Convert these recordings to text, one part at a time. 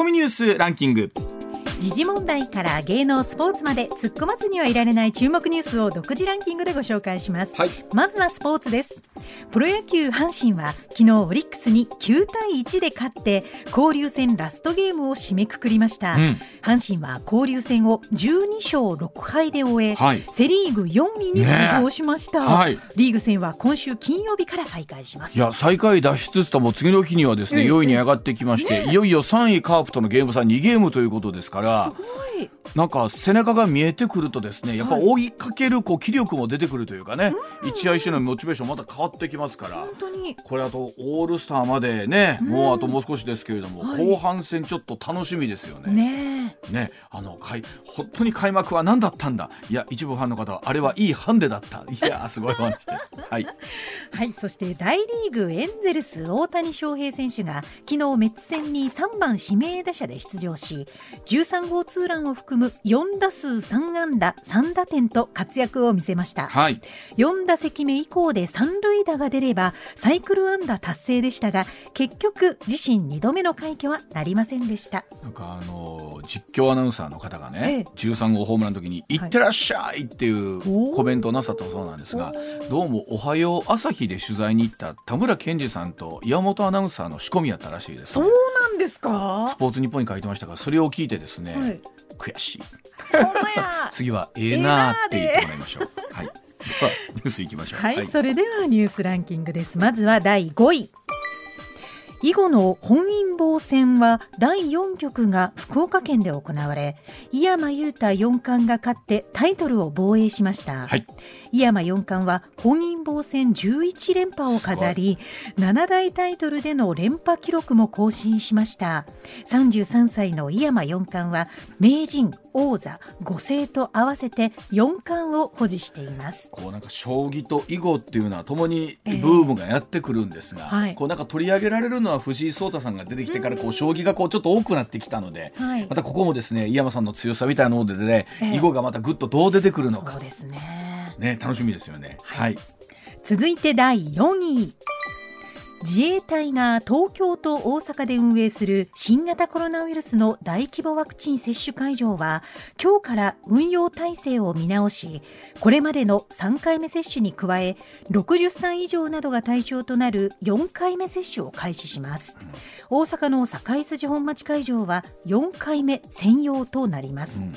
コミニュースランキング。時事問題から芸能スポーツまで突っ込まずにはいられない注目ニュースを独自ランキングでご紹介します、はい。まずはスポーツです。プロ野球阪神は昨日オリックスに9対1で勝って交流戦ラストゲームを締めくくりました、うん。阪神は交流戦を12勝6敗で終え、はい。セリーグ4位に浮上しました、ねはい。リーグ戦は今週金曜日から再開します。いや最下位脱出とも次の日にはですねええ4位に上がってきまして、いよいよ3位カープとのゲーム差2ゲームということですからすごい。なんか背中が見えてくるとですねやっぱ追いかけるこう気力も出てくるというかね、一試合してのモチベーションまた変わってきますから。本当に。これあとオールスターまでね、もうあともう少しですけれども、はい。後半戦ちょっと楽しみですよね。ねあの開本当に開幕は何だったんだ？いや一部ファンの方はあれはいいハンデだった。いやすごい話です。はい、はい、そして大リーグエンゼルス大谷翔平選手が昨日メッツ戦に3番指名打者で出場し13号ツーランを含む4打数3安打3打点と活躍を見せました。はい、4打席目以降で三塁打が出ればサイクル安打達成でしたが結局自身2度目の快挙はなりませんでした。なんかあの実況アナウンサーの方がね、ええ。13号ホームランの時に「い。ってらっしゃい!」っていうコメントをなさったそうなんですがどうも「おはよう朝日」で取材に行った田村健二さんと岩本アナウンサーの仕込みやったらしいです、ね、なんですスかポーツ日本に書いてましたがそれを聞いてですね、はい悔しい 次はええなーって言ってもらいましょう。はい。ではニュースいきましょう。はい、それではニュースランキングです。まずは第5位。囲碁の本因坊戦は第4局が福岡県で行われ井山裕太四冠が勝ってタイトルを防衛しました、はい井山四冠は本因坊戦11連覇を飾り7大タイトルでの連覇記録も更新しました。33歳の井山四冠は名人王座五世と合わせて四冠を保持しています。こうなんか将棋と囲碁っていうのはともにブええームがやってくるんですが、はい。こうなんか取り上げられるのは藤井聡太さんが出てきてからこう将棋がこうちょっと多くなってきたので、はい。またここもですね井山さんの強さみたいなのでね、ええ。囲碁がまたぐっとどう出てくるのか。そうですねね楽しみですよね。はい。続いて第4位。自衛隊が東京と大阪で運営する新型コロナウイルスの大規模ワクチン接種会場は今日から運用体制を見直しこれまでの3回目接種に加え60歳以上などが対象となる4回目接種を開始します。大阪の堺筋本町会場は4回目専用となります、うん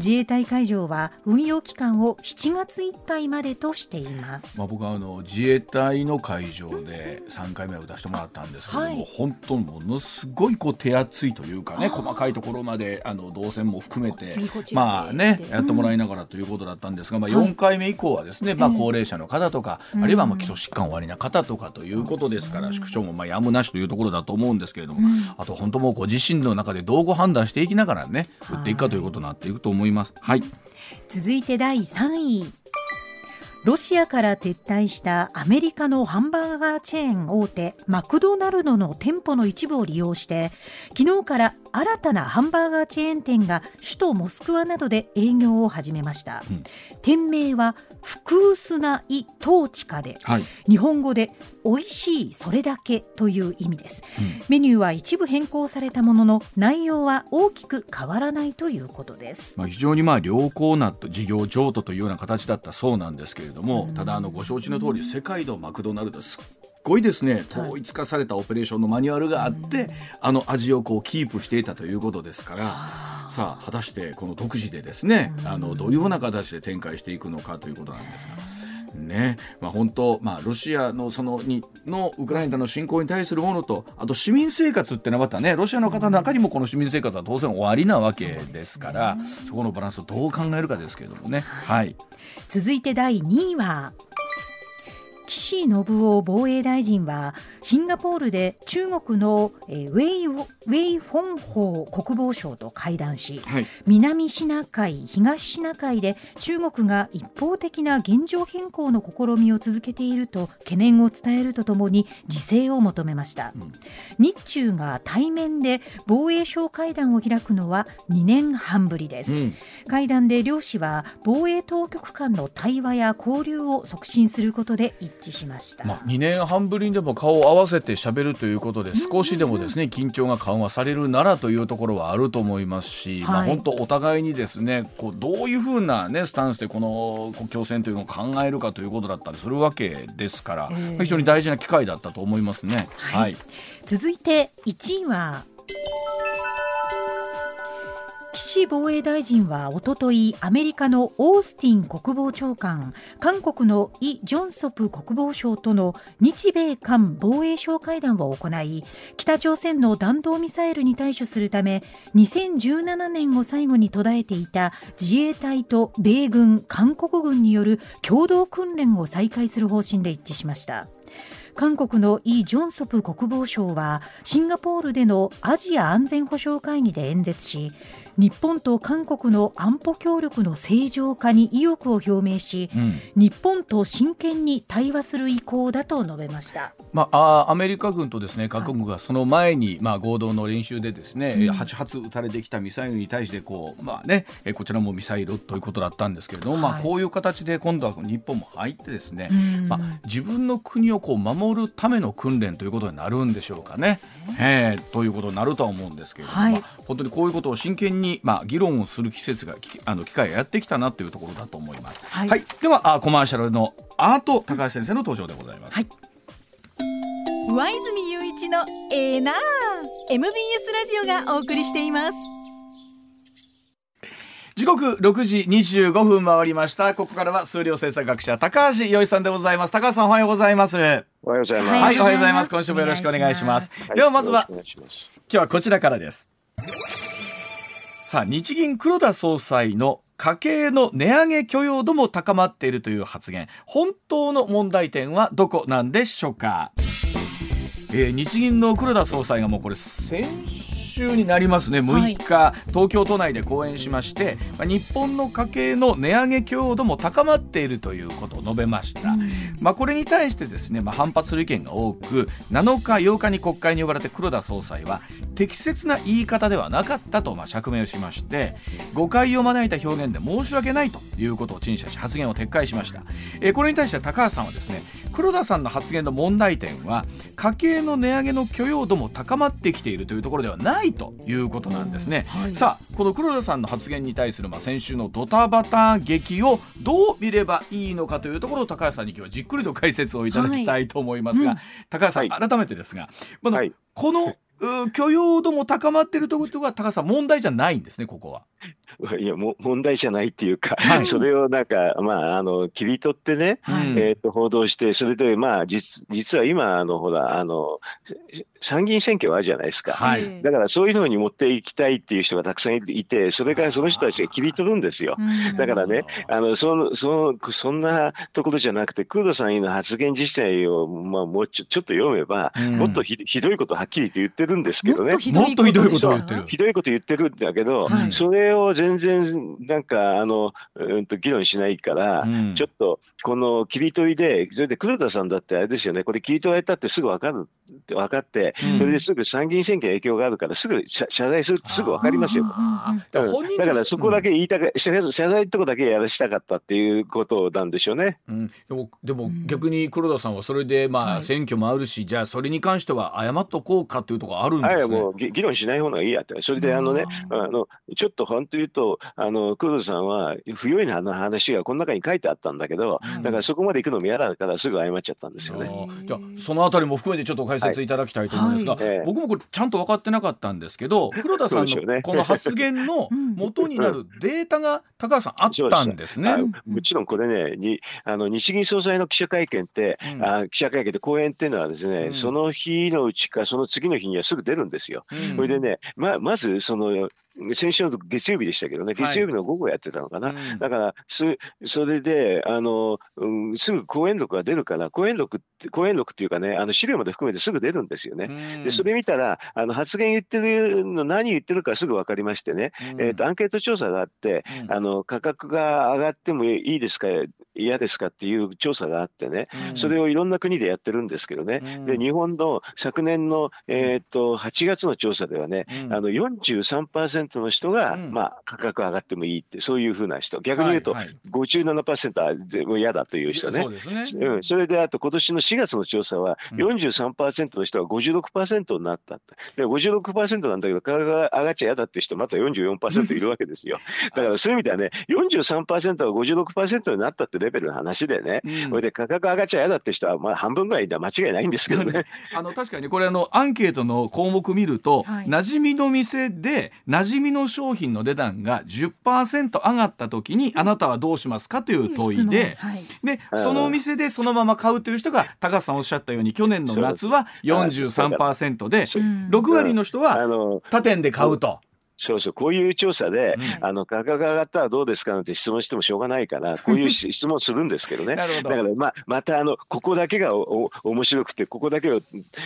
自衛隊会場は運用期間を7月いっぱいまでとしています。まあ、僕はあの自衛隊の会場で3回目を出してもらったんですけども、はい。本当にものすごいこう手厚いというかね細かいところまであの動線も含めてまあねやってもらいながらということだったんですが、まあ、はい。4回目以降はですね、まあ、ええ。高齢者の方とか、あるいはまあ基礎疾患おありな方とかということですから、縮小もまあやむなしというところだと思うん。ですけれども、あと本当もうご自身の中でどうご判断していきながらね打っていくかということになっていくと思います。はい、続いて第3位。ロシアから撤退したアメリカのハンバーガーチェーン大手マクドナルドの店舗の一部を利用して昨日から新たなハンバーガーチェーン店が首都モスクワなどで営業を始めました、うん。店名は福薄なイトーチカで。はい。日本語で美味しいそれだけという意味です、うん。メニューは一部変更されたものの内容は大きく変わらないということです。まあ、非常にまあ良好な事業譲渡というような形だったそうなんですけれども、ただあのご承知の通り世界のマクドナルドすっごいですね統一化されたオペレーションのマニュアルがあって、あの味をこうキープしていたということですからさあ果たしてこの独自でですねあのどういうふうな形で展開していくのかということなんですが。ね。まあ、本当、まあ、ロシアのそのにのウクライナの侵攻に対するものとあと市民生活ってのはまたねロシアの方の中にもこの市民生活は当然終わりなわけですからそこのバランスをどう考えるかですけれどもね。はい、続いて第2位は岸信夫防衛大臣はシンガポールで中国のえーウェイウェイ・フォンホー国防相と会談しはい。南シナ海東シナ海で中国が一方的な現状変更の試みを続けていると懸念を伝えるとともに自制を求めました、ん。日中が対面で防衛省会談を開くのは2年半ぶりです、うん。会談で両氏は防衛当局間の対話や交流を促進することで一致しました、まあ、2年半ぶりにでも顔を合わせてしゃべるということで少しでもですね緊張が緩和されるならというところはあると思いますし、はい、まあ、本当お互いにですねこうどういうふうな、ね、スタンスでこの国境線というのを考えるかということだったりするわけですから、えー、非常に大事な機会だったと思いますね。はい、はい、続いて1位は岸防衛大臣はおとといアメリカのオースティン国防長官韓国のイ・ジョンソプ国防相との日米韓防衛相会談を行い北朝鮮の弾道ミサイルに対処するため2017年を最後に途絶えていた自衛隊と米軍韓国軍による共同訓練を再開する方針で一致しました。韓国のイ・ジョンソプ国防相はシンガポールでのアジア安全保障会議で演説し日本と韓国の安保協力の正常化に意欲を表明し、うん、日本と真剣に対話する意向だと述べました、まあ、アメリカ軍とですね韓国軍がその前に、まあ、合同の練習でですね、うん、8発撃たれてきたミサイルに対してこう、まあね、こちらもミサイルということだったんですけれども、はい、まあ、こういう形で今度は日本も入ってですね、うん、まあ、自分の国をこう守るための訓練ということになるんでしょうかね。えー、ということになるとは思うんですけれども、はい、まあ、本当にこういうことを真剣に、まあ、議論をする季節があの機会がやってきたなというところだと思います。はい、はい、ではあコマーシャルのアート高橋先生の登場でございます。はい、上泉雄一のエーナー MBS ラジオがお送りしています。時刻六時二十五分回りました。ここからは数量政策学者高橋洋一さんでございます。高橋さんおはようございます。おはようございます、はい、おはようございます。今週もよろしくお願いします、はい、ではまずは今日はこちらからですさあ日銀黒田総裁の家計の値上げ許容度も高まっているという発言。本当の問題点はどこなんでしょうか、えー、日銀の黒田総裁がもうこれ先週になりますね。6日、はい、東京都内で講演しまして、まあ、日本の家計の値上げ強度も高まっているということを述べました、うん、まあ、これに対してですね、まあ、反発する意見が多く7日8日に国会に呼ばれて黒田総裁は適切な言い方ではなかったとまあ釈明をしまして誤解を招いた表現で申し訳ないということを陳謝し発言を撤回しました、えー、これに対して高橋さんはですね黒田さんの発言の問題点は家計の値上げの許容度も高まってきているというところではないということなんですね、はい、さあこの黒田さんの発言に対するまあ先週のドタバタ劇をどう見ればいいのかというところを高橋さんに今日はじっくりと解説をいただきたいと思いますが、はいうん、高橋さん、改めてですが、まあ、この許容度も高まっているということが高さ問題じゃないんですねここは。いやも問題じゃないっていうか、はい、それをなんかまああの切り取ってね、はい、えー、と報道してそれでまあ実実は今あのほらあの参議院選挙はあるじゃないですか、はい、だからそういうのに持っていきたいっていう人がたくさんいてそれからその人たちが切り取るんですよ。だからねあのそのそのそんなところじゃなくて工藤さんの発言自体を、まあ、もうちょちょっと読めば、うん、もっとひどいことはっきりと言ってるんですけどね。もっとひどいこと言ってる。ひどいこと言ってるんだけど、はい、それを全然なんかあの、うん、と議論しないから、うん、ちょっとこの切り取りでそれで黒田さんだってあれですよね。これ切り取られたってすぐ分かるって分かって、うん、それですぐ参議院選挙影響があるからすぐ謝罪するってすぐ分かりますよ。だからそこだけ言いたか、謝罪ってとこだけやらしたかったっていうことなんでしょうね。うん、でもでも逆に黒田さんはそれでまあ選挙もあるし、じゃあそれに関しては謝っとこうかというところあるんですね。はい、もう議論しない方がいいやって。それであのね、あのちょっと本当言うとあの黒田さんは不用意な話がこの中に書いてあったんだけど、だからそこまで行くのも嫌だからすぐ謝っちゃったんですよね。じゃそのあたりも含めてちょっと解説い。ただきたいと思うんですが、はい。はい、僕もこれちゃんと分かってなかったんですけど 黒田さんのこの発言の 元になるデータが高橋さんあったんですね。もちろんこれねにあの日銀総裁の記者会見って、うん、あ記者会見で講演っていうのはですね、うん、その日のうちかその次の日にはすぐ出るんですよ。うん、それでねままずその先週の月曜日でしたけどね、月曜日の午後やってたのかな。はいだからそ、それで、あの、うん、すぐ講演録が出るから、講演録っ講演録っていうかね、あの資料まで含めてすぐ出るんですよね。で、それ見たら、あの発言言ってるの、何言ってるかすぐ分かりましてね、えっ、と、アンケート調査があって、あの、価格が上がってもいいですか、嫌ですかっていう調査があってね、それをいろんな国でやってるんですけどね、で日本の昨年の、えー、と8月の調査ではね、あの43%の人が、まあ、価格上がってもいいって、そういうふうな人、逆に言うと57%は全部嫌だという人ね。うん、それであと今年の4月の調査は43%の人が56%になったって。で56%なんだけど価格が上がっちゃ嫌だって人また44%いるわけですよ。だからそういう意味ではね43%が56%になったってレベルの話でね、これで価格上がっちゃ嫌だって人はまあ半分ぐらいでは間違いないんですけどね。あの確かにこれあのアンケートの項目見ると、はい、馴染みの店で馴染みの商品の値段が10%上がった時にあなたはどうしますかという問いで、はい、でそのお店でそのまま買うという人が高橋さんおっしゃったように去年の夏は43%で6割の人は他店で買うと。そうそう、こういう調査で、うん、あの、価格が上がったらどうですかなんて質問してもしょうがないから、こういう質問するんですけどね。だから、まあ、また、あの、ここだけがお面白くて、ここだけを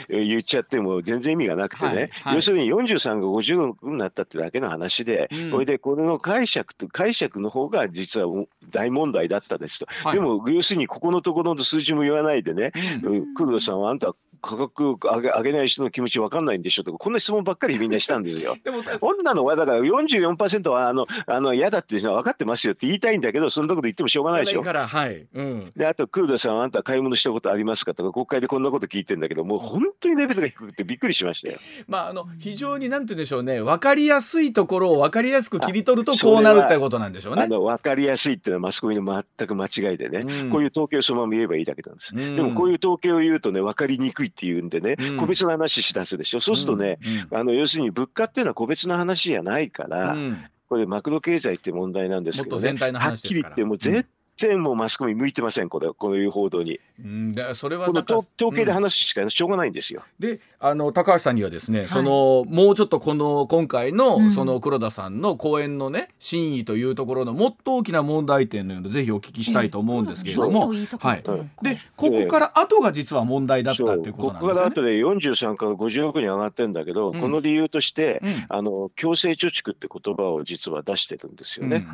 言っちゃっても全然意味がなくてね、はいはい、要するに43が56になったってだけの話で、うん、これで、これの解釈と、解釈の方が実は大問題だったですと。はい、でも、要するに、ここのところの数字も言わないでね、うん、工藤さんはあんた価格上げ上げない人の気持ち分かんないんでしょとかこんな質問ばっかりみんなしたんですよ。でも女のはだから44%はあのあの嫌だっていうのは分かってますよって言いたいんだけどそんなこと言ってもしょうがないでしょ。はいうん、であとクーダさんあんた買い物したことありますかとか国会でこんなこと聞いてんだけどもう本当にレベルが低くてびっくりしましたよ。まああの非常になんて言うんでしょうね分かりやすいところを分かりやすく切り取るとこうなるってことなんでしょうね。あの分かりやすいっていうのはマスコミの全く間違いでね、うん、こういう統計をそのまま言えばいいだけなんです。うん、でもこういう統計を言うとね分かりにくいっていうんでね、個別の話しだすでしょ、そうするとね、あの要するに物価っていうのは個別の話じゃないから、これマクロ経済って問題なんですけどね、はっきり言ってもう絶然もうマスコミ向いてませんこれこういう報道に。うん、だそれはこの統計で話しかしょうがないんですよ。であの高橋さんにはですね、はい、そのもうちょっとこの今回の、うん、その黒田さんの講演のね真意というところのもっと大きな問題点のようなぜひお聞きしたいと思うんですけれども、えー、はい、でここから後が実は問題だったっていうことなんですね。ここから後で43から56に上がってるんだけど、うん、この理由として、うん、あの強制貯蓄って言葉を実は出してるんですよね。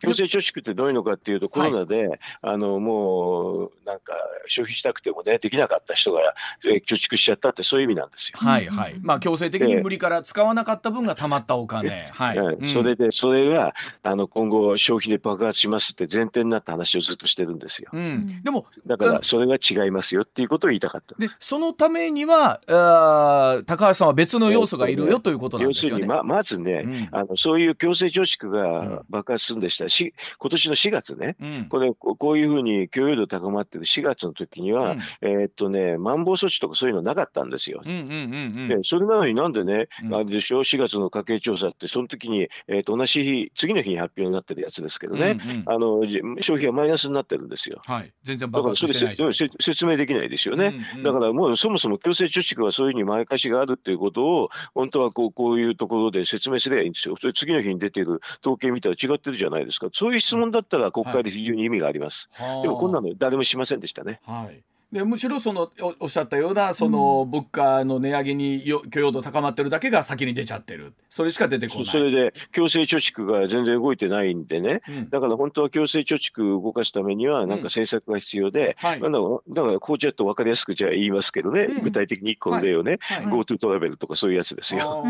強制貯蓄ってどういうのかっていうとコロナで、はい、あのもうなんか消費したくてもねできなかった人が、え貯蓄しちゃったってそういう意味なんですよ。はいはい。まあ強制的に無理から使わなかった分がたまったお金。はい。うん、それでそれがあの今後消費で爆発しますって前提になった話をずっとしてるんですよ。うん、でもだからそれが違いますよっていうことを言いたかった。でそのためにはあ高橋さんは別の要素がいるよということなんですよね。要するにままずね、うん、あのそういう強制貯蓄が爆発するんでしたら、し今年の4月ね、これこういうふうに許容度高まってる4月の時には、えー、っとねまん防措置とかそういうのなかったんですよ。うんうんうんうん、それなのになんでね、うん、あれでしょ4月の家計調査ってその時に、えー、と同じ日次の日に発表になってるやつですけどね、うんうん、あの消費がマイナスになってるんですよ。はい、全然だからそれ説明できないですよね、うんうん、だからもうそもそも強制貯蓄はそういうふうに前貸しがあるっていうことを本当はこうこういうところで説明すればいいんですよ。それ次の日に出てる統計見たら違ってるじゃないですか。そういう質問だったら国会で非常に意味があります。はい、でもこんなの誰もしませんでしたね。はいでむしろそのおっしゃったようなその物価の値上げに許容度高まってるだけが先に出ちゃってる。それしか出てこない。それで強制貯蓄が全然動いてないんでね、うん、だから本当は強制貯蓄を動かすためにはなんか政策が必要で、うんはい、だからこうちょっと分かりやすくじゃあ言いますけどね、うん、具体的に1個の例をね、はい。はい、GoTo トラベルとかそういうやつですよ。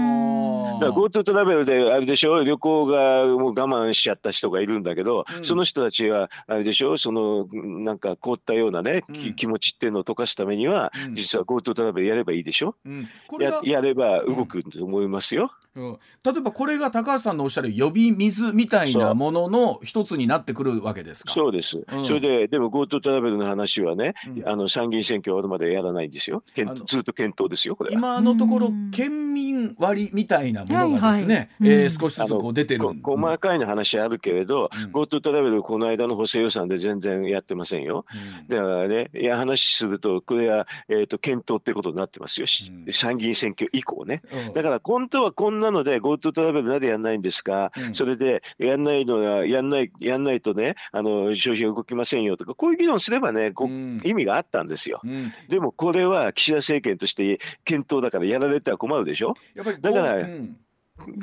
だ GoTo トラベルであれでしょ旅行がもう我慢しちゃった人がいるんだけど、その人たちはあれでしょそのなんか凍ったようなね、気持ちっていうのを溶かすためには、実は GoTo トラベルやればいいでしょ、うん、ややれば動くと思いますよ。うん、例えばこれが高橋さんのおっしゃる呼び水みたいなものの一つになってくるわけですか？そうです、うん、それででも GoTo トラベルの話はね、うん、あの参議院選挙終わるまでやらないんですよ。ずっと検討ですよこれ今のところ県民割みたいなものがですね、はいはい、えー、少しずつこう出てる細かいの話あるけれど、うん、GoTo トラベルこの間の補正予算で全然やってませんよ、だからねいや話するとこれは、えーと、検討ってことになってますよ、参議院選挙以降ね、だから本当はこんななので GoTo トラベルなぜやんないんですか、うん、それでやんないのはやんないやんないとねあの消費が動きませんよとかこういう議論すればねこ、うん、意味があったんですよ、うん、でもこれは岸田政権として検討だからやられては困るでしょ？だから、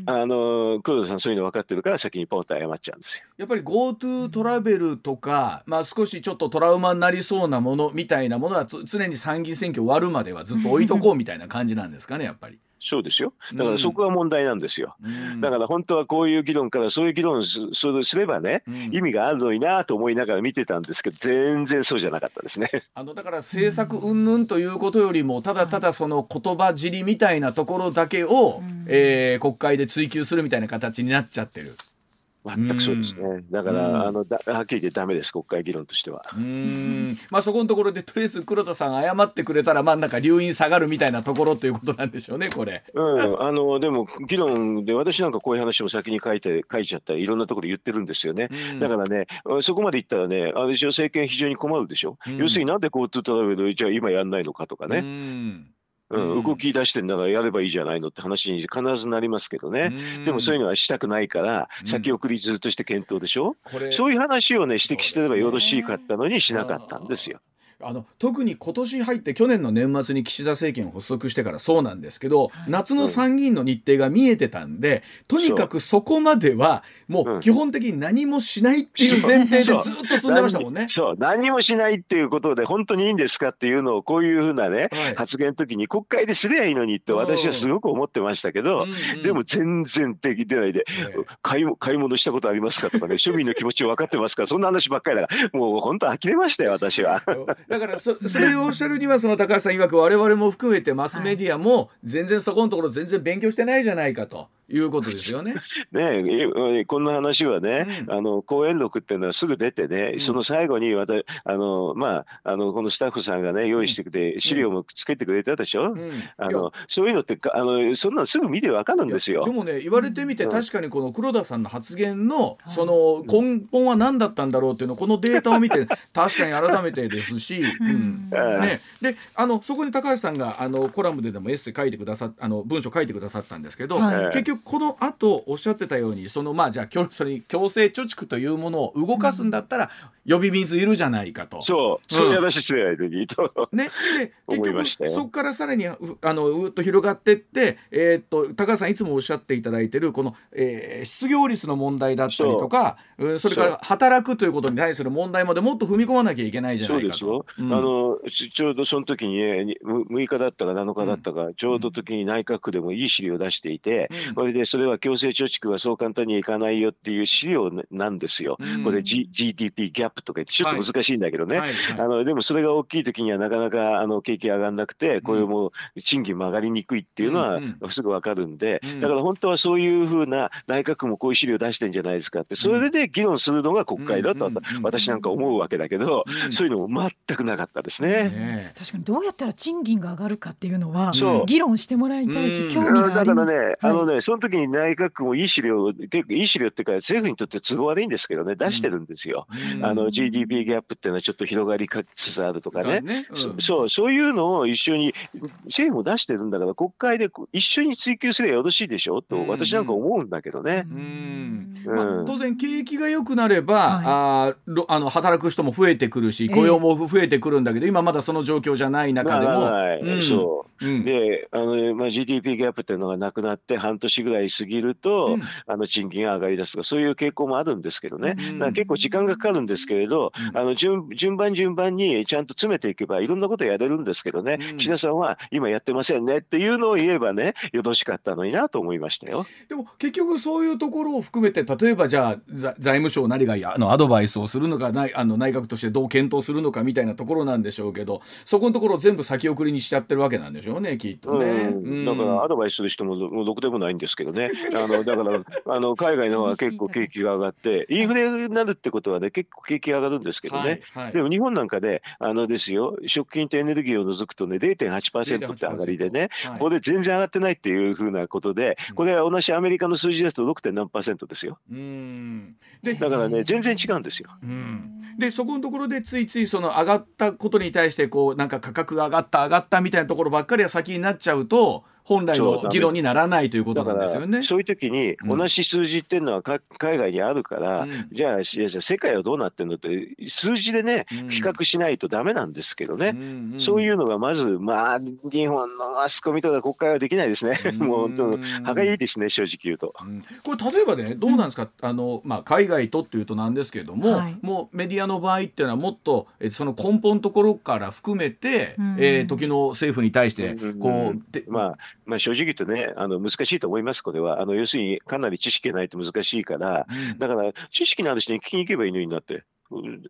あの黒田さんそういうの分かってるから先にポンと謝っちゃうんですよ。やっぱり GoTo トラベルとか、まあ、少しちょっとトラウマになりそうなものみたいなものは常に参議院選挙終わるまではずっと置いとこうみたいな感じなんですかねやっぱり。そうですよ。だからそこが問題なんですよ。うん、だから本当はこういう議論からそういう議論すすればね、うん、意味があるのになと思いながら見てたんですけど、全然そうじゃなかったですね。あのだから政策云々ということよりも、ただただその言葉尻みたいなところだけを、うん、えー、国会で追及するみたいな形になっちゃってる。全くそうですね。だから、あのだはっきり言ってダメです、国会議論としては。うん。まあそこのところでとりあえず黒田さん謝ってくれたらまあなんか留飲下がるみたいなところということなんでしょうね、これ。うん。あのでも議論で私なんかこういう話も先に書いて書いちゃったりいろんなところで言ってるんですよね。だからね、そこまで言ったらね、あの政権非常に困るでしょ。う要するになんで GoTo トラベルじゃあ今やんないのかとかね。うんうん、動き出してんだからやればいいじゃないのって話に必ずなりますけどね、でもそういうのはしたくないから先送りずっとして検討でしょ、うん、そういう話をね指摘してればよろしかったのにしなかったんですよ。あの特に今年入って去年の年末に岸田政権を発足してからそうなんですけど、夏の参議院の日程が見えてたんで、とにかくそこまではもう基本的に何もしないっていう前提でずっと進んでましたもんね。そう。何もしないっていうことで本当にいいんですかっていうのをこういうふうなね、はい、発言の時に国会ですりゃいいのにって私はすごく思ってましたけど、うんうん、でも全然できてないで、買い買い物したことありますかとかね庶民の気持ち分かってますかそんな話ばっかりだからもう本当呆れましたよ私は。だからそそれをおっしゃるにはその高橋さん曰く我々も含めてマスメディアも全然そこのところ全然勉強してないじゃないかと。いうことですよね。ねこんな話はね、うん、あの講演録っていうのはすぐ出てね、うん、その最後にまたあのまああのこのスタッフさんがね用意してくれて資料もつけてくれたでしょ？うん、あのそういうのってあのそんなのすぐ見てわかるんですよ。でもね言われてみて確かにこの黒田さんの発言のその根本は何だったんだろうっていうのこのデータを見て 確かに改めてですし、うん。ね、であのそこに高橋さんがあのコラムででもエッセイ書いてくださあの文章書いてくださったんですけど、はい、結局この後おっしゃってたようにそのまあじゃあそれに強制貯蓄というものを動かすんだったら、呼び水いるじゃないかと。そう、そうやらしすぎないと。ね、で 結局そこからさらにあのうっと広がってって、えー、っと高橋さんいつもおっしゃっていただいてるこの、えー、失業率の問題だったりとかそそれから働くということに対する問題までもっと踏み込まなきゃいけないじゃないかと。うん、あのちょうどその時に、ね、6日だったか7日だったか、うん、ちょうど時に内閣府でもいい資料を出していて、うん、これでそれは強制貯蓄はそう簡単にいかないよっていう資料なんですよ。これ、G、GDP ギャップとか言ってちょっと難しいんだけどね、はいはい。はい、あのでもそれが大きい時にはなかなかあの景気上がらなくてこれも賃金も上がりにくいっていうのはすぐ分かるんで、うん。うん、だから本当はそういうふうな内閣府もこういう資料出してんじゃないですかってそれで議論するのが国会だと私なんか思うわけだけど、うん、そういうのも全くなかったですね。ね確かにどうやったら賃金が上がるかっていうのは議論してもらいたいし、興味があります。だからね、あのねその時に内閣府もいい資料結構いい資料っていうか政府にとって都合悪いんですけどね出してるんですよ。あの GDP ギャップっていうのはちょっと広がりつつあるとかね、ね。うん、そうそういうのを一緒に政府も出してるんだから国会で一緒に追及すればよろしいでしょと私なんか思うんだけどね。まあ、当然景気が良くなれば、はい、ああの働く人も増えてくるし雇用も増えてくるんだけど、えー、今まだその状況じゃない中でも。はい、うん、そう、うん、であの、まあ、GDP ギャップっていうのがなくなって半年ぐらい過ぎると、うん、あの賃金が上がりだすとかそういう傾向もあるんですけどね、だから結構時間がかかるんですけれど、あの順順番順番にちゃんと詰めていけばいろんなことやれるんですけどね、岸田さんは今やってませんねっていうのを言えばねよろしかったのになと思いましたよ。でも結局そういうところを含めて例えばじゃあ財務省なりがあのアドバイスをするのかないあの内閣としてどう検討するのかみたいなところなんでしょうけどそこのところを全部先送りにしちゃってるわけなんでしょうねきっとね。うん。だからアドバイスする人もろくでもないんですけどね。あのだからあの海外の方が結構景気が上がってインフレになるってことはね結構景気が上がるんですけどね、はいはい、でも日本なんかであのですよ食品とエネルギーを除くとね0.8%って上がりでね、はい、これ全然上がってないっていうふうなことでこれは同じアメリカの数字ですと 6. 何ですよ。うん。でだからね全然違うんですよ。うん。でそこのところでついついその上がったことに対してこうなんか価格が上がった上がったみたいなところばっかりは先になっちゃうと本来の議論にならないということなんですよね。そういう時に同じ数字っていうのはか、海外にあるから、うん、じゃあ世界はどうなってんのって数字でね比較しないとダメなんですけどね、うんうん、そういうのがまずまあ日本のマスコミとか国会はできないですね。もう歯がいいですね正直言うと。これ例えばねどうなんですか、あのまあ海外とっていうとなんですけれども、はい、もうメディアの場合っていうのはもっとえその根本のところから含めて、うん、えー、時の政府に対してこう、でまあまあ正直言うとねあの難しいと思いますこれは。あの要するにかなり知識がないと難しいから、うん、だから知識のある人に聞きに行けばいいのになって。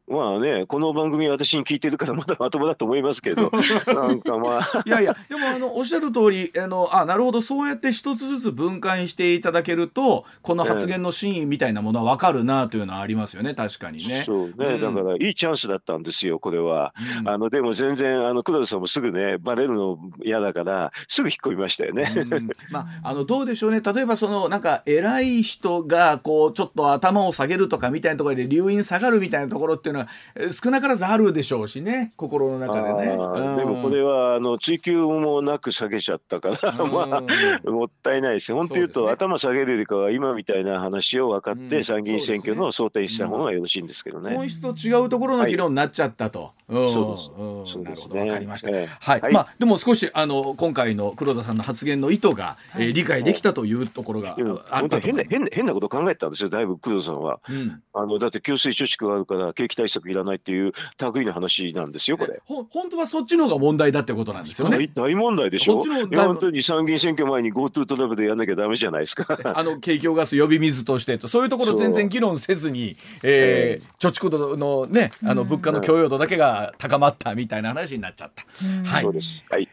まあね、この番組私に聞いてるからまだまともだと思いますけど、なんかまあ。いやいや、でもあの、おっしゃる通り、あの、あ、なるほど、そうやって一つずつ分解していただけると、この発言の真意みたいなものは分かるなというのはありますよね、確かにね。そうね、うん、だからいいチャンスだったんですよ、これは。うん、あの、でも全然、あの、黒田さんもすぐね、バレるの嫌だから、すぐ引っ込みましたよね。うん、まあ、あの、どうでしょうね、例えばその、なんか、偉い人が、こう、ちょっと頭を下げるとかみたいなところで留飲下がるみたいなところっていうのは、少なからずあるでしょうしね心の中でね、うん、でもこれはあの追求もなく下げちゃったからまあもったいないです本当言うと、ね、頭下げるよりかは今みたいな話を分かって、参議院選挙の想定した方がよろしいんですけどね、本質と違うところの議論になっちゃったと、はい、そうです、そうですね。わかりました、えー、はい、はい、まあでも少しあの今回の黒田さんの発言の意図が、はい、えー、理解できたというところがあった変な変な変なこと考えたんですよ。だいぶ黒田さんは、うん、あのだって強制貯蓄があるから景気対策いらないっていう類の話なんですよこれ。ほ本当はそっちの方が問題だってことなんですよね。大問題でしょ？本当に参議院選挙前に GoTo トラベルやんなきゃダメじゃないですか。あの景況ガス呼び水としてと。そういうところ全然議論せずに、えー、貯蓄度のねあの物価の許容度だけが高まったみたいな話になっちゃった、はい、そうです。はい。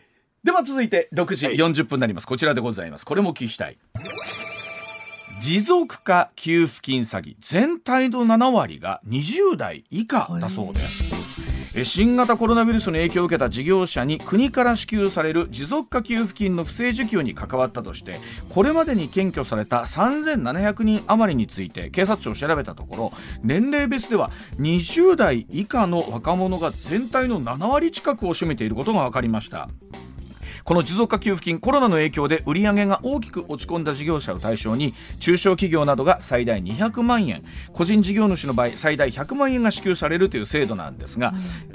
では続いて6時40分になります、こちらでございます。これも聞きしたい持続化給付金詐欺全体の7割が20代以下だそうです、新型コロナウイルスの影響を受けた事業者に国から支給される持続化給付金の不正受給に関わったとしてこれまでに検挙された3700人余りについて警察庁を調べたところ年齢別では20代以下の若者が全体の7割近くを占めていることが分かりましたこの持続化給付金コロナの影響で売り上げが大きく落ち込んだ事業者を対象に中小企業などが最大200万円個人事業主の場合最大100万円が支給されるという制度なんですが、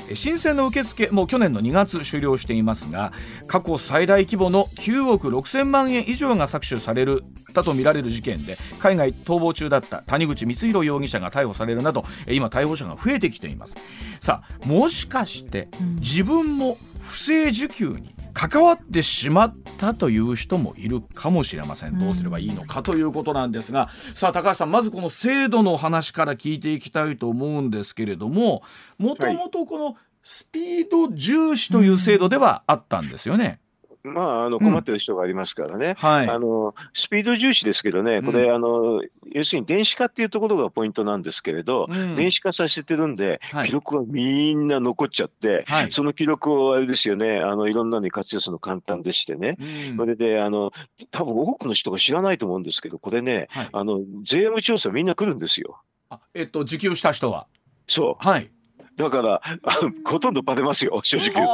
うん、申請の受付も去年の2月終了していますが過去最大規模の9億6000万円以上が搾取されるだとみられる事件で海外逃亡中だった谷口光弘容疑者が逮捕されるなど今逮捕者が増えてきています。さあもしかして自分も不正受給に関わってしまったという人もいるかもしれません。どうすればいいのかということなんですが、うん、さあ高橋さんまずこの制度の話から聞いていきたいと思うんですけれどももともとこのスピード重視という制度ではあったんですよね。まあ、あの困ってる人がありますからね、うんはい、あのスピード重視ですけどね、これ、うん、あの、要するに電子化っていうところがポイントなんですけれど、うん、電子化させてるんで、記録はみんな残っちゃって、はい、その記録をあれですよね、あのいろんなのに活用するの簡単でしてね、それであの、多分多くの人が知らないと思うんですけど、これね、はい、あの税務調査、みんな来るんですよ。あえっと、受給した人は？そう。はい、だからあ、ほとんどバレますよ、正直言うと。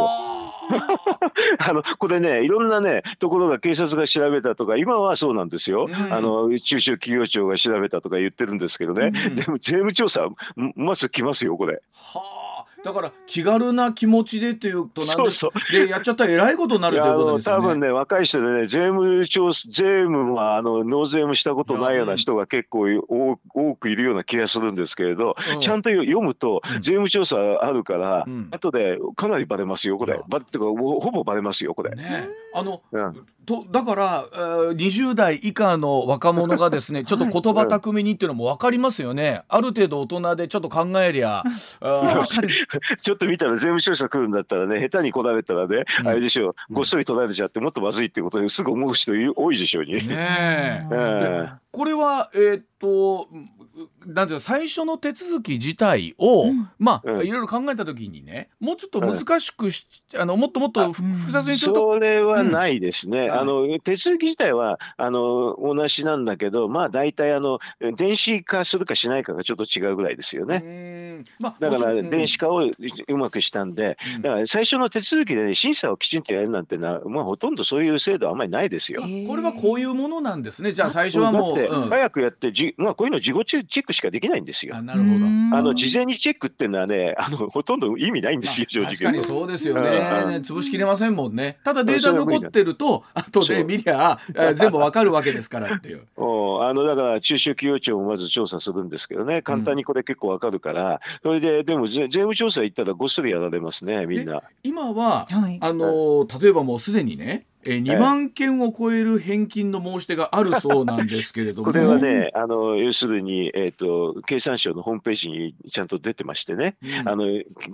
あのこれねいろんなねところが警察が調べたとか今はそうなんですよ、うん、あの中小企業庁が調べたとか言ってるんですけどね、うん、でも税務調査まず来ますよこれ。はあだから気軽な気持ちでというとなんでそうでやっちゃったらえらいことになるということですよね。多分ね若い人でね税務調税務はあの納税もしたことないような人が結構多くいるような気がするんですけれど、うん、ちゃんと読むと税務調査あるから、うん、後でかなりバレますよこれ。ばってかほぼバレますよこれ。ねあの、うん。とだから、えー、20代以下の若者がですね ちょっと言葉巧みにっていうのも分かりますよね、ある程度大人でちょっと考えりゃ ちょっと見たら税務調査来るんだったらね下手に来られたらね、うん、あれでしょう。ごっそり取られちゃってもっとまずいってことですぐ思う人多いでしょうに。ねえ、これはえー、っとなんていうか最初の手続き自体を、うん。まあ、うん。いろいろ考えた時にねもうちょっと難しくし、あのもっともっと複雑にすると、それはないですね。うん。あの手続き自体はあの同じなんだけど、まあ大体あの電子化するかしないかがちょっと違うぐらいですよね。ねまあ、だから電子化をうまくしたんで、うん。だから最初の手続きで、ね、審査をきちんとやるなんてな、まあ、ほとんどそういう制度はあんまりないですよ。あこれはこういうものなんですね。じゃあ最初はもう、早くやってじ、まあ、こういうの自己チェックしかできないんですよ。あなるほど。あの事前にチェックっていうのはね、あのほとんど意味ないんですよ、正直。確かにそうですよね、潰しきれませんもんね。ただデータ残ってると後で見りゃえー 全部わかるわけですからっていう。お あのだから中小企業庁もまず調査するんですけどね、簡単にこれ結構わかるから、それででもぜ税務調査行ったらごっそりやられますね、みんな。今は、はい。あのー例えばもうすでにね、えー、2万件を超える返金の申し出があるそうなんですけれども。これはね、あの要するに、えーと、経産省のホームページにちゃんと出てましてね、うん。あの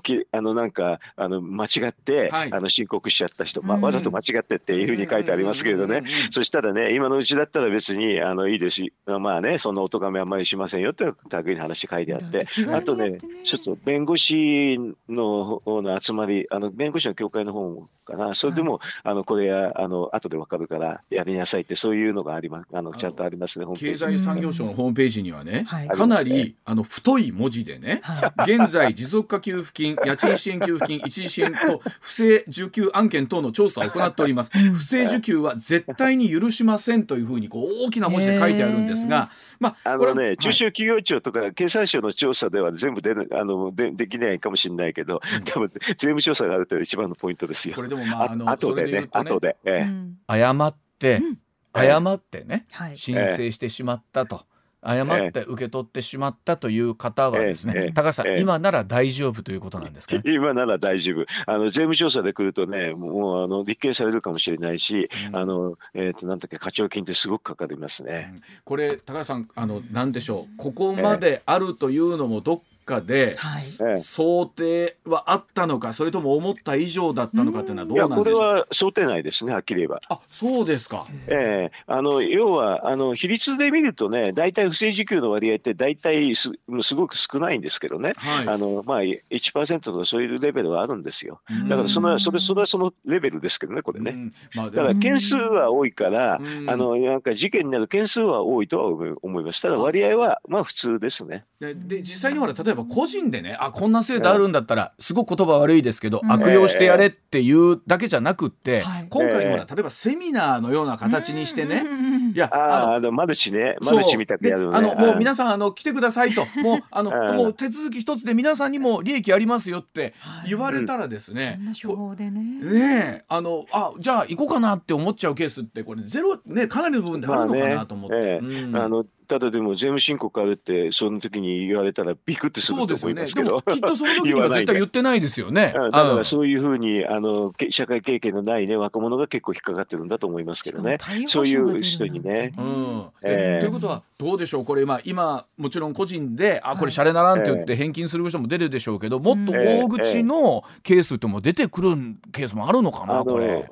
きあのなんかあの間違って、はい。あの申告しちゃった人、まわざと間違ってっていうふうに書いてありますけれどね、そしたらね、今のうちだったら別にあのいいですし、まあね、そんなお咎めあんまりしませんよって類の話書いてあって、あとね、ちょっと弁護士の方の集まり、あの弁護士の協会の方かな、それでも、あのこれやあの後でわかるからやりなさいって、そういうのがあります、あのちゃんとありますね、経済産業省のホームページにはね、はい。かなありあの太い文字でね、はい。現在持続化給付金家賃支援給付金一時支援と不正受給案件等の調査を行っております。うん。不正受給は絶対に許しませんというふうにこう大きな文字で書いてあるんですが、まああこれはのね、中小企業庁とか経産省の調査では全部出ないあのでできないかもしれないけど、多分税務調査があるっていうのが一番のポイントですよ。こ。れでもまああのあ後でね後で。ええ。うん。誤って、うん。誤ってねはい。申請してしまったと。誤って受け取ってしまったという方はですね、ええ。高橋さん、ええ。今なら大丈夫ということなんですか？ね。今なら大丈夫。あの税務調査で来るとね、もうあの立件されるかもしれないし、うん。あのえっ、となんだっけ課徴金ってすごくかかりますね。これ高橋さんあのなんでしょう。ここまであるというのもどっかで、はいええ想定はあったのかそれとも思った以上だったのかっていうのはどいうやこれなんでしょう？は想定内ですね、はっきり言えば。あそうですか。ええあの要はあの比率で見るとね、大体不正受給の割合って大体すすごく少ないんですけどね、はい。あのまあ、1%とかそういうレベルはあるんですよ。うんだからそのそれそれはそのレベルですけどね、これね。うんまあだも件数は多いから、うんあのなんか事件になる件数は多いとは思い思います。ただ割合はまあ普通ですね。でで実際にほら例えば個人でねあこんな制度あるんだったらすごく言葉悪いですけど、うん。悪用してやれっていうだけじゃなくって、はい。今回のほらえ例えばセミナーのような形にしてね、いやああのあ、あのマルチね、マルチみたくやるあのもううん皆さんあの来てくださいと。もうあのうん。もう手続き一つで皆さんにも利益ありますよってはい。言われたらですそね、ん。な手法でね。ねえあのあじゃあ行こうかなって思っちゃうケースってこれゼロねかなりの部分であるのかなと思って、まあね。ええ。うんあのただでも税務申告あるってその時に言われたらビクってすると思そうですよね。いますけど。でもきっとその時には絶対言ってないですよね。うんだかうんらそういうふうにあのけ社会経験のないね若者が結構引っかかってるんだと思いますけどね。そういう人にね。うん。ええ。ということはどうでしょう。これ、まあ、今もちろん個人であこれシャレならんって言って返金する人も出るでしょうけど、もっと大口のケースっても出てくるケースもあるのかな、あこれ。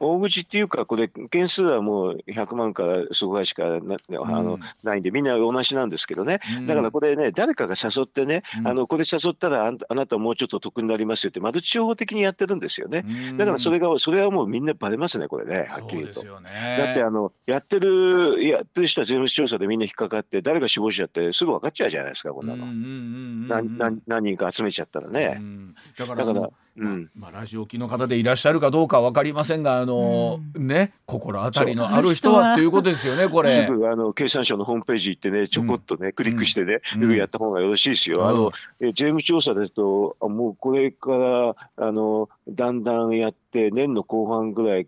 大口っていうかこれ件数はもう100万からそこぐらいしかなあの、うんないんでみんな同じなんですけどね。うんだからこれね誰かが誘ってね、うんあのこれ誘ったらあなたもうちょっと得になりますよってマルチ商法的にやってるんですよね。うんだからそれがそれはもうみんなバレますねこれねはっきり言うとそうね。だってあのやってるやってる人は税務調査でみんな引っかかって誰が死亡者ってすぐ分かっちゃうじゃないですかこんなの。何人か集めちゃったらうね。んだからうん。まあ、ラジオ機の方でいらっしゃるかどうかは分かりませんがあの、ね心当たりのある人はっていうことですよねこれ。すぐあの経産省のホームページ行ってねちょこっとね、クリックしてね、うん。すぐやった方がよろしいですよ。あのえ税務調査ですとあもうこれからあのだんだんやって年の後半ぐらい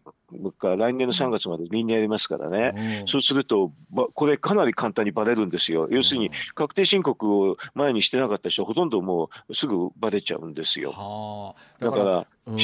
か来年の3月までみんなやりますからね。うんそうすると、ばこれかなり簡単にバレるんですよ。要するに、確定申告を前にしてなかった人はほとんどもうすぐバレちゃうんですよ。はあ、だから、うん。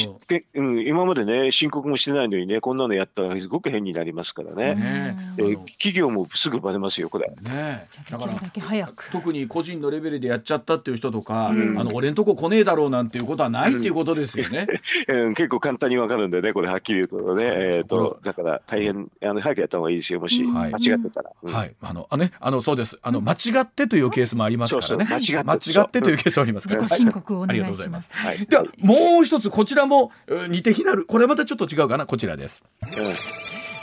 うん、今までね申告もしてないのにねこんなのやったらすごく変になりますからね。ねえ。ー、企業もすぐバレますよこれ。ねだから特に個人のレベルでやっちゃったっていう人とか、うん、あの俺んとこ来ねえだろうなんていうことはないっていうことですよね。うん、結構簡単にわかるんでねこれはっきり言うとね、えーと、だから大変あの早くやった方がいいですよもし、間違ってたら。はい、あのあねあのそうです。あの間違ってというケースもありますからね。間違ってというケースもありますから。自己申告をお願いします。はい、ではもう一つこちらも似て非なる。これまたちょっと違うかな。こちらです。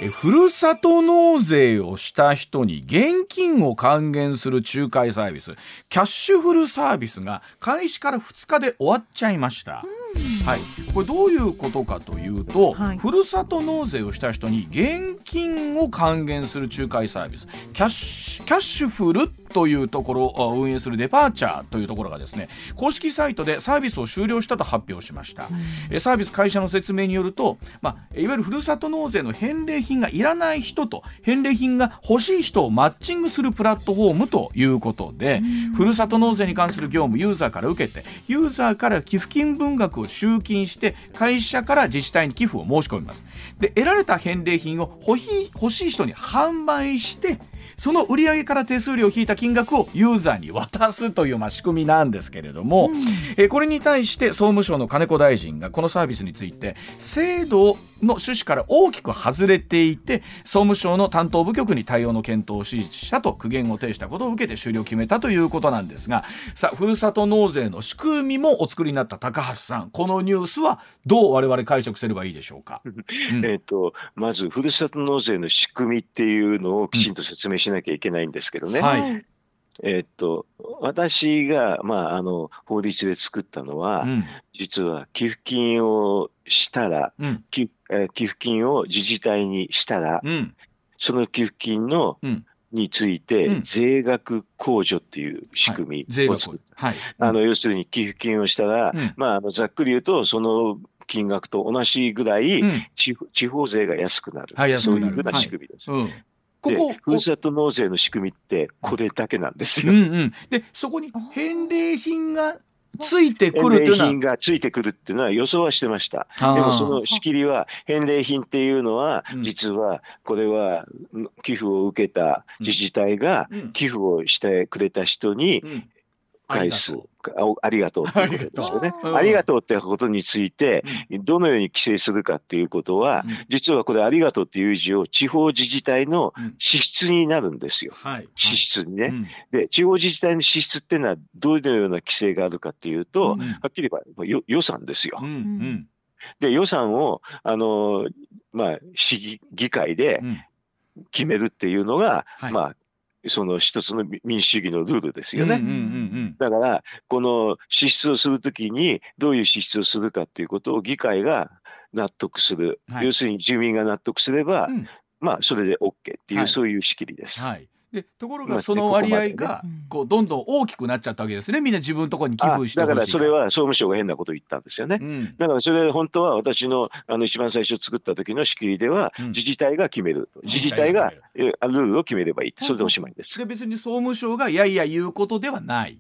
えふるさと納税をした人に現金を還元する仲介サービス。キャッシュフルサービスが開始から2日で終わっちゃいました。はい、これどういうことかというと、はい、ふるさと納税をした人に現金を還元する仲介サービス。キャッシュキャッシュフルというところを運営するデパーチャーというところがですね公式サイトでサービスを終了したと発表しました、うん、サービス会社の説明によると、まあ、いわゆるふるさと納税の返礼品がいらない人と返礼品が欲しい人をマッチングするプラットフォームということで、うん、ふるさと納税に関する業務ユーザーから受けてユーザーから寄付金分額を集金して会社から自治体に寄付を申し込みます。で得られた返礼品を欲しい人に販売してその売上から手数料を引いた金額をユーザーに渡すというまあ仕組みなんですけれども、うん、えこれに対して総務省の金子大臣がこのサービスについて制度の趣旨から大きく外れていて総務省の担当部局に対応の検討を指示したと苦言を呈したことを受けて終了を決めたということなんですがさあふるさと納税の仕組みもお作りになった高橋さんこのニュースはどう我々解釈すればいいでしょうか、うん、えとまずふるさと納税の仕組みっていうのをきちんと説明しなきゃいけないんですけどね。はい。えっと、私が、まあ、あの、法律で作ったのは、うん、実は寄付金をしたら、うん、寄え寄付金を自治体にしたら、うん、その寄付金の、について、税額控除っていう仕組みを作った。はい、あの、要するに寄付金をしたら、まあ、あの、ざっくり言うと、その金額と同じぐらい、地方税が安くなる。はい、そういうふうな仕組みです。はいここふるさと納税の仕組みってこれだけなんですよ。うんうん、でそこに返礼品がついてくるっていうのは。返礼品がついてくるっていうのは予想はしてました。でもその仕切りは返礼品っていうのは実はこれは寄付を受けた自治体が寄付をしてくれた人に返す。ありがとうっていうことですよね。ありがとう。ってことについて、どのように規制するかっていうことは、実はこれありがとうっていう字を地方自治体の支出になるんですよ。支出にね。で、地方自治体の支出っていうのはどのような規制があるかっていうと、はっきり言えば予算ですよ。で、予算を、あの、まあ、市議会で決めるっていうのが、まあ、その一つの民主主義のルールですよね。だから、この支出をするときに、どういう支出をするかっていうことを議会が納得する。はい、要するに住民が納得すれば、うん、まあ、それで OK っていう、はい、そういう仕切りです。はいでところがその割合がこうどんどん大きくなっちゃったわけですね。みんな自分のところに寄付してだからそれは総務省が変なことを言ったんですよね、うん、だからそれ本当は私のあの一番最初作った時の仕切りでは、自治体が決める。自治体がルールを決めればいいそれでおしまいです。で別に総務省がいやいや言うことではない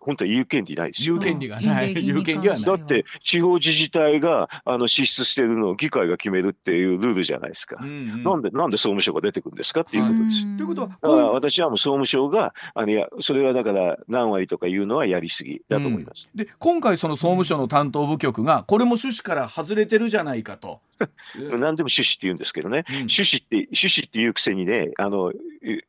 本当は言う権利ないですよ。言う権利がない。言う権利はない。だって地方自治体があの支出しているのを議会が決めるっていうルールじゃないですか。うんうん、なんでなんで総務省が出てくるんですかっていうことです。ということはだから私はもう総務省があのいやそれはだから何割とかいうのはやりすぎだと思います。うん、で今回その総務省の担当部局がこれも趣旨から外れてるじゃないかと。何でも趣旨って言うんですけどね、うん、趣旨って趣旨っていうくせにねあの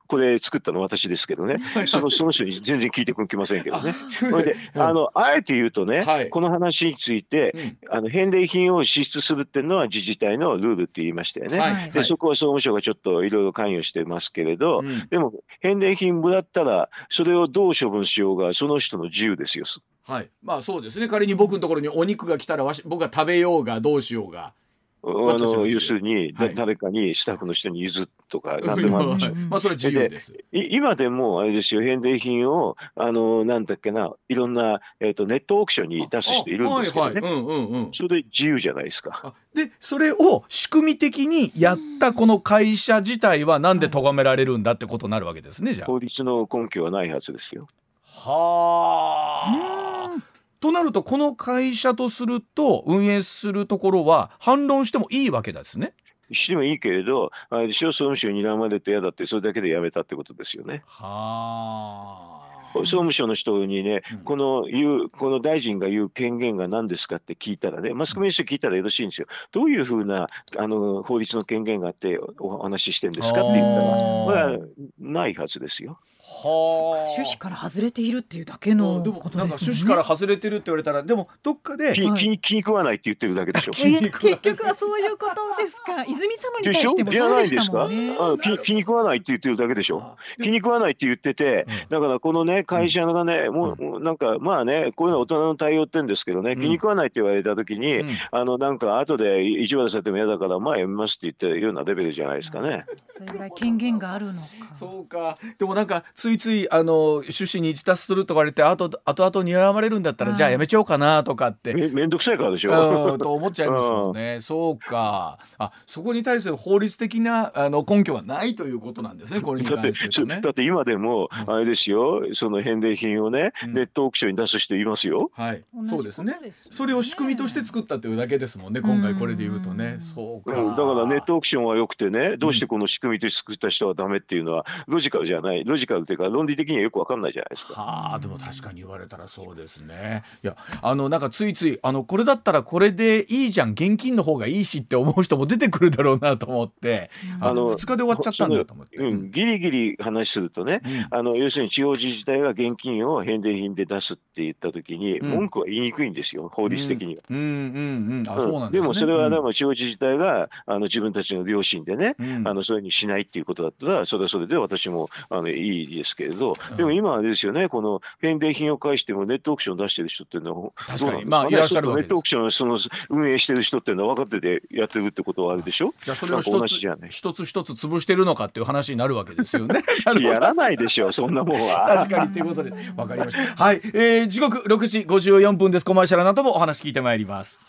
これ作ったの私ですけどね、そのその人に全然聞いてきませんけどね。それで、あのあえて言うとね、はい、この話について、うん、あの返礼品を支出するっていうのは自治体のルールって言いましたよね。はい、でそこは総務省がちょっといろいろ関与してますけれど、うん、でも返礼品もらったらそれをどう処分しようがその人の自由ですよ。はい、まあそうですね。仮に僕のところにお肉が来たらわし僕が食べようがどうしようがあの要するに、はい、誰かにスタッフの人に譲っとか何でもあるでしょ。まあそれ自由です。今でもあれですよ返礼品をあのなんだっけないろんなえっ、ー、とネットオークションに出す人いるんですけどね。それで自由じゃないですか。でそれを仕組み的にやったこの会社自体はなんで咎められるんだってことになるわけですねじゃあ。法律の根拠はないはずですよ。はあ。となるとこの会社とすると運営するところは反論してもいいわけですね。してもいいけれど、あれでしょ、総務省に睨まれて嫌だって、それだけでやめたってことですよね。はあ。総務省の人にね、うんこの言う、この大臣が言う権限が何ですかって聞いたらね、マスコミの人聞いたらよろしいんですよ。どういうふうなあの法律の権限があってお話ししてんですかって言ったら、これはないはずですよ。はあ。趣旨から外れているっていうだけのでもことなんかですよね。趣旨から外れてるって言われたらでもどっかで気はい気に気に食わないって言ってるだけでしょ。えー結局はそういうことですか。泉佐野に対でしてもそうでしたないですかもんね。あ気気に食わないって言ってるだけでしょ。あ気に食わないって言ってて、うんだからこのね、会社がね、もうもうなんか、まあね、こういうのは大人の対応って言うんですけどね、うん気に食わないって言われたときに、うんあのなんか後で意地悪されても嫌だから、まあやめますって言ってるようなレベルじゃないですかね。それぐらい権限があるのか。そうかでもなんかついついあの趣旨に一達するとか言われてあと後々睨まれるんだったら、はいじゃあやめちゃおうかなとかって。めめんどくさいからでしうょ。んと思っちゃいますも んね。そうか。あ、そこに対する法律的なあの根拠はないということなんですね。これにだって関してねだ。って今でもうんあれですよ、その返礼品をね、うんネットオークションに出す人いますよ。はいそうですねそれを仕組みとして作ったというだけですもんね。今回これで言うとね。そうか。うんだからネットオークションは良くてね、どうしてこの仕組みとして作った人はダメっていうのはロジカルじゃない、ロジカルっていうか論理的にはよくわかんないじゃないですか。はあでも確かに言われたらそうですね。いやあのなんかついついあのこれだったらこれでいいじゃん現金の方がいいしって思う人も出てくるだろうなと思って、ああのの2日で終わっちゃったんだと思って。う、ん、ギリギリ話するとね、うんあの要するに地方自治体が現金を返礼品で出すって言ったときに、うん文句は言いにくいんですよ、法律的には。うんうんうんあうんそうなんで。もそれはうんでも地方自治体があの自分たちの良心でね、うんあのそういうふうにしないっていうことだったら、それはそれで私もあのいいですけれど、うんでも今はあれですよね、この返礼品を返してもネットオークション出してる人っていうのは、確かにまあいらっしゃるネットオークションをその運営してる人っていうのは分かっててやってるってことはあるでしょ？じゃあそれを一つじじゃない一つ一つ潰してるのかっていう話になるわけですよね。やらないでしょ、そんなもんは。確かにということでわかりました。はい、えー、時刻6時54分です。コマーシャルなどもお話聞いてまいります。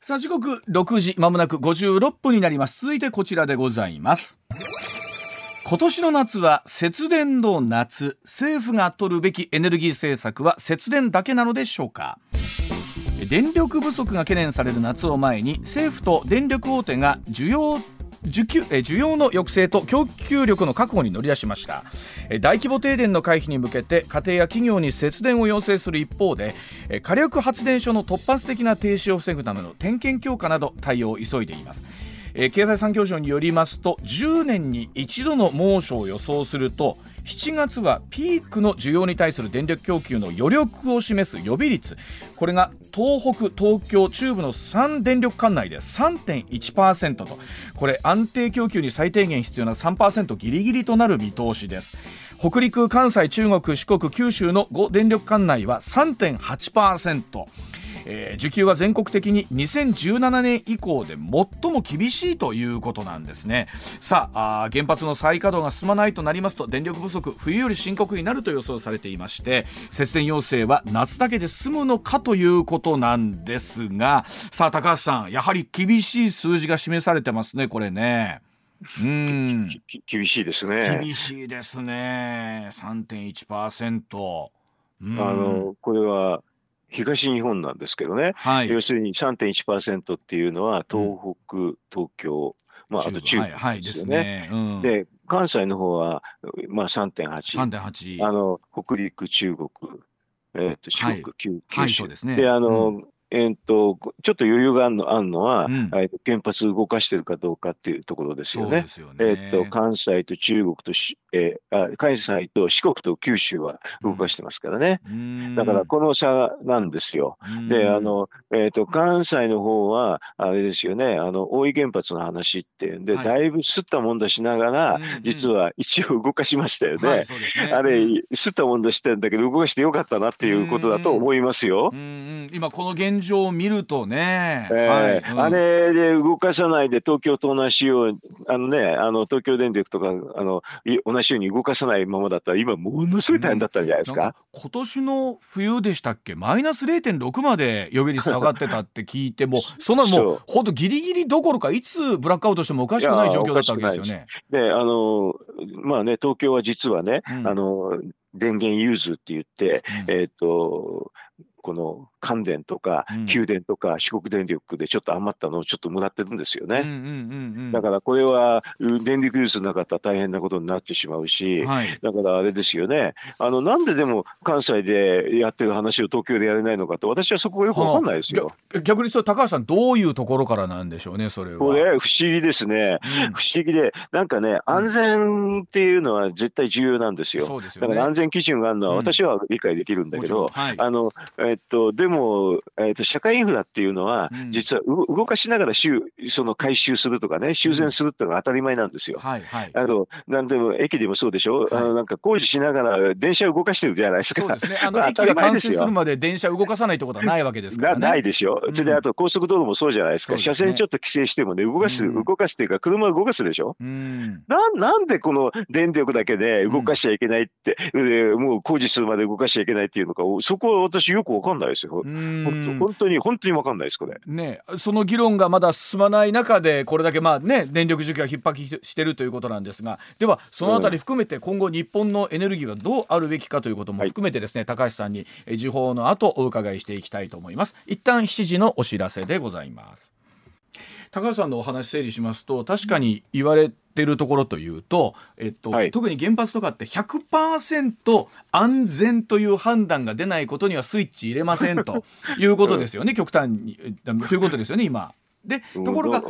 さあ時刻6時まもなく56分になります。続いてこちらでございます。今年の夏は節電の夏。政府が取るべきエネルギー政策は節電だけなのでしょうか。電力不足が懸念される夏を前に政府と電力大手が需要需給え需要の抑制と供給力の確保に乗り出しました。え大規模停電の回避に向けて家庭や企業に節電を要請する一方でえ火力発電所の突発的な停止を防ぐための点検強化など対応を急いでいます。えー経済産業省によりますと10年に一度の猛暑を予想すると7月はピークの需要に対する電力供給の余力を示す予備率。これが東北、東京、中部の3電力管内で3.1%と。これ安定供給に最低限必要な3%ギリギリとなる見通しです。北陸、関西、中国、四国、九州の5電力管内は3.8%えー需給は全国的に2017年以降で最も厳しいということなんですね。さあ原発の再稼働が進まないとなりますと電力不足冬より深刻になると予想されていまして節電要請は夏だけで済むのかということなんですがさあ高橋さんやはり厳しい数字が示されてますねこれね。うん。厳しいですね。厳しいですね。3.1%うん。あのこれは東日本なんですけどね、はい。要するに3.1%っていうのは東北、東京、まあ、あと中はい、はい、国でですよね。で関西の方は、まあ、3.8 3.8。あの北陸、中国、えー、と四はい。国、九はい、九州そうですね。であの、うんえー、とちょっと余裕があるのあるのは、うんえーと原発動かしてるかどうかっていうところですよねよね。えー、と関西と中国とし、えーあ関西と四国と九州は動かしてますからね。うんだからこの差なんですよ。うんで、あ、の、えっ、と、関西の方は、あれですよね、あの、大井原発の話っていうんで、はいだいぶすったもんだしながら、実は一応動かしましたよね。はい、ね。あれうん、すったもんだしてんだけど、動かしてよかったなっていうことだと思いますよ。うんうん、今この現状を見るとね、えはい。ーあれで動かさないで東京と同じようあのね、あの東京電力とかあのい同じように動かさないままだったら今ものすごい大変だったんじゃないですか？なんか今年の冬でしたっけ？マイナス0.6まで予備率下がってたって聞いても そんなもそう。うほんとギリギリどころかいつブラックアウトしてもおかしくない状況だったわけですよね。であのまあね東京は実はね、うん。あの電源融通って言って、えっ、とこの関電とかうん。給電とか四国電力でちょっと余ったのをちょっともらってるんですよね。うんうんうんうん。だからこれはうん電力融通なかったら大変なことになってしまうし、はい。だからあれですよね、あのなんででも関西でやってる話を東京でやれないのかって、私はそこがよくわかんないですよ。逆逆にそう高橋さんどういうところからなんでしょうねそれは。これ、不思議ですね、うん。不思議で、なんかね、安全っていうのは絶対重要なんですよ。そうですよね。だから安全基準があるのはうん。私は理解できるんだけど、もちろん。はい。あのえっと、でも、えっと、社会インフラっていうのは、うん実はう動かしながら修その回収するとかね、修繕するっていうのが当たり前なんですよ。はいはい。あのなんでも駅でもそうでしょ、あのなんか工事しながら電車を動かしてるじゃないですか。そうですね。あのまあ駅が完成するまで電車動かさないってことはないわけですからね。なないでしょ、うんそれであと高速道路もそうじゃないですか、車線ちょっと規制してもね、動かす、うん動かすっていうか、車を動かすでしょ？うん。なんなんでこの電力だけで動かしちゃいけないって、でもう工事するまで動かしちゃいけないっていうのか、そこは私、よくわかんないですよ。うん。本当に、本当にわかんないです、これ。ね、その議論がまだ進まない中でこれだけまあね電力需給が逼迫してるということなんですが。ではそのあたり含めて今後日本のエネルギーはどうあるべきかということも含めてですね、高橋さんにえ時報の後お伺いしていきたいと思います。一旦7時のお知らせでございます高橋さんのお話整理しますと確かに言われてるところというと、えっとはい。特に原発とかって100%安全という判断が出ないことにはスイッチ入れませんということですよね、極端に。えということですよね今。でところが、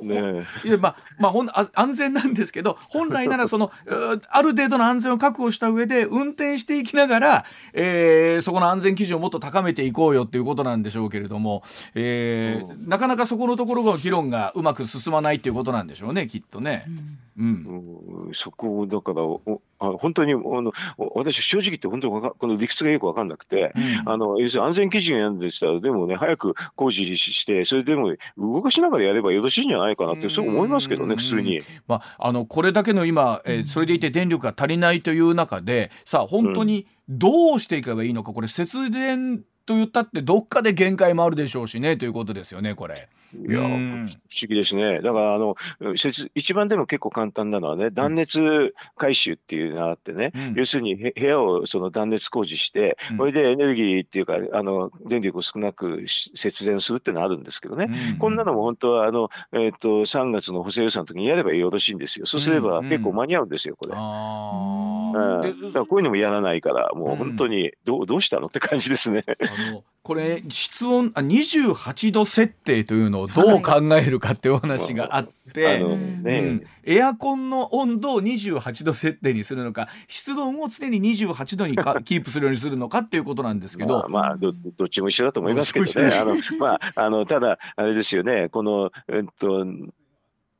うんねいやまあまあほんあ安全なんですけど本来ならそのうある程度の安全を確保した上で運転していきながら、えーそこの安全基準をもっと高めていこうよっていうことなんでしょうけれども、えーなかなかそこのところの議論がうまく進まないっていうことなんでしょうねきっとね。うんうんそこをだからおあ本当にあのお私正直言って本当にこの理屈がよく分かんなくて、うんあの要するに安全基準やるんでしたらでもね早く工事してそれでも動かしながらやればよろしいんじゃないかなってそう思いますけどうんね普通に。まあ、あのこれだけの今、えーそれでいて電力が足りないという中でさあ本当にどうしていけばいいのかこれ節電と言ったってどっかで限界もあるでしょうしねということですよねこれ。いや、不うん思議ですね。だから、あの、説一番でも結構簡単なのはね、断熱回収っていうのがあってね、うん要するにへ部屋をその断熱工事して、うんこれでエネルギーっていうか、あの、電力を少なくし節電するっていうのはあるんですけどね。うんこんなのも本当は、あの、えっ、と、3月の補正予算の時にやればよろしいんですよ。そうすればうん結構間に合うんですよ、これ。あうんだからこういうのもやらないから、もう本当にどうどうしたのって感じですね。あのこれ室温あ28度設定というのをどう考えるかっていうお話があって、あのうんね、うんエアコンの温度を28度設定にするのか湿度を常に28度にか キープするようにするのかっていうことなんですけど、まあ、まあどどっちも一緒だと思いますけどね。あのまああのただあれですよね。このえっと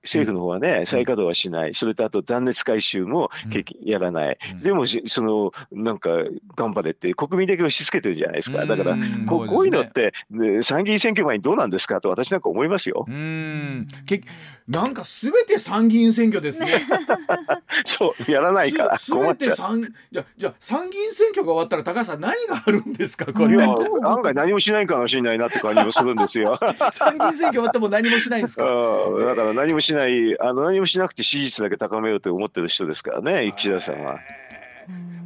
政府の方はね、再稼働はしない、それとあと断熱回収もやらない、うん。でもしそのなんか頑張れって国民だけ押し付けてるじゃないですか、だからうんここういうのって、ね参議院選挙前にどうなんですかと私なんか思いますよ。う。ん。けなんかすべて参議院選挙ですね。そうやらないからすべ困ってちゃう。参じゃじゃあ参議院選挙が終わったら高橋さん何があるんですか？これは。案外何もしないかもしれないなって感じもするんですよ。参議院選挙終わっても何もしないんですか？うんだから何もしない、あの何もしなくて支持率だけ高めようと思ってる人ですからね、岸田さんは。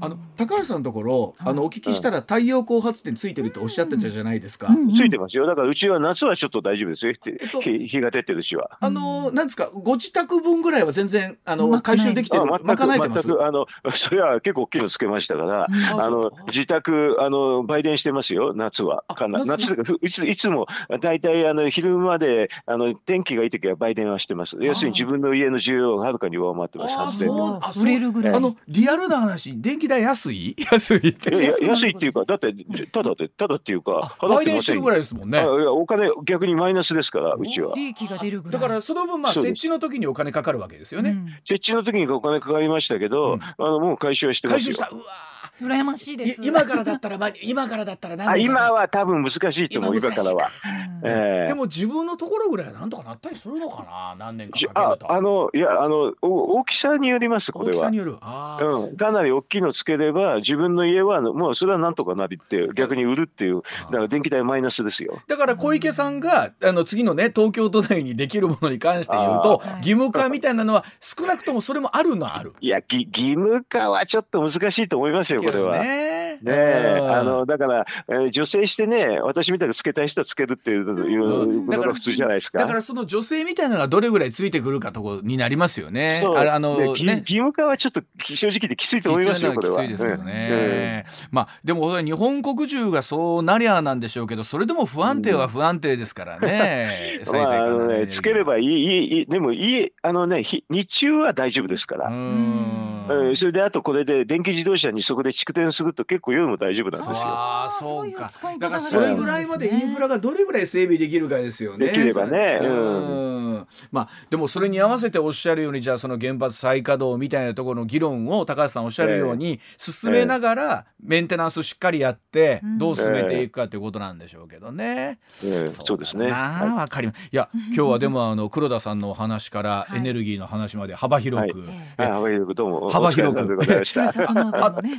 あの高橋さんのところ、はい。あのお聞きしたら太陽光発電ついてるっておっしゃってたじゃないですか。うんついてますよ。だからうちは夏はちょっと大丈夫ですよ。えっと日日が出てるうちは。あのなんですかご自宅分ぐらいは全然あの回収できてるあ全賄えてます？く全くあの それは結構大きいのつけましたから。ああの自宅あの売電してますよ夏は。あかな夏いついつも大体あの昼まであの天気がいい時は売電はしてます。要するに自分の家の需要がはるかに上回ってますあ発電量。そう。あそう。売れるぐらいあのリアルな話電気代安い？安い。って。安い。っていうかだってただでただっていうかあ売電してるぐらいですもんね。あ。いやお金逆にマイナスですからうちは。利益が出るぐらい。だからその分まあ設置の時にお金かかるわけですよね。うん。設置の時にお金かかりましたけど、うん。あのもう回収はしてますよ。回収した。うわ羨ましいです。い今からだったらまあ今からだったら何今は多分難しいと思う今からは、うん。ええ。でも自分のところぐらいはなんとかなったりするのかな何年か。じかけると。ああのいやあのお大きさによりますこれは。大きさに。よる。あー。うん、かなり大きいのつければ自分の家はもうそれはなんとかなりって逆に売るっていうだから電気代マイナスですよ。だから小池さんがあの次のね東京都内にできるものに関して言うと義務化みたいなのは少なくともそれもあるのはある。いやぎ義務化はちょっと難しいと思いますよこれは。ねね。ねあのだから、えー、女性してね私みたいにつけたい人はつけるっていうのが普通じゃないですか。だからその女性みたいなのがどれぐらいついてくるかとこになりますよね。そうあの、ね、義務化はちょっと正直できついと思いますよこれは。きついですけどね。うん、まあでも日本国中がそうなりゃなんでしょうけどそれでも不安定は不安定ですからね。まああのねつければいいいいでもいいあのね日中は大丈夫ですから。うん、それであとこれで電気自動車にそこで蓄電すると結構夜も大丈夫なんですよ。ああそうか。だからそれぐらいまでインフラがどれぐらい整備できるかですよね。できればね。うん。まあでもそれに合わせておっしゃるようにじゃあその原発再稼働みたいなところの議論を高橋さんおっしゃるように進めながらメンテナンスしっかりやってどう進めていくかということなんでしょうけどね。そうですね。わかります。いや今日はでもあの黒田さんのお話からエネルギーの話まで幅広く、幅広くどうも幅広く。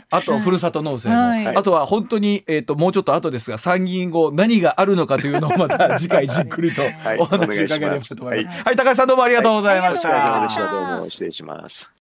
あとふるさと納税も、あとは本当にえっ、ともうちょっと後ですが参議院後何があるのかというのをまた次回じっくりとお話し伺えればと思います。はい、高橋さんどうもありがとうございました。お疲れ様でした。どうも失礼します。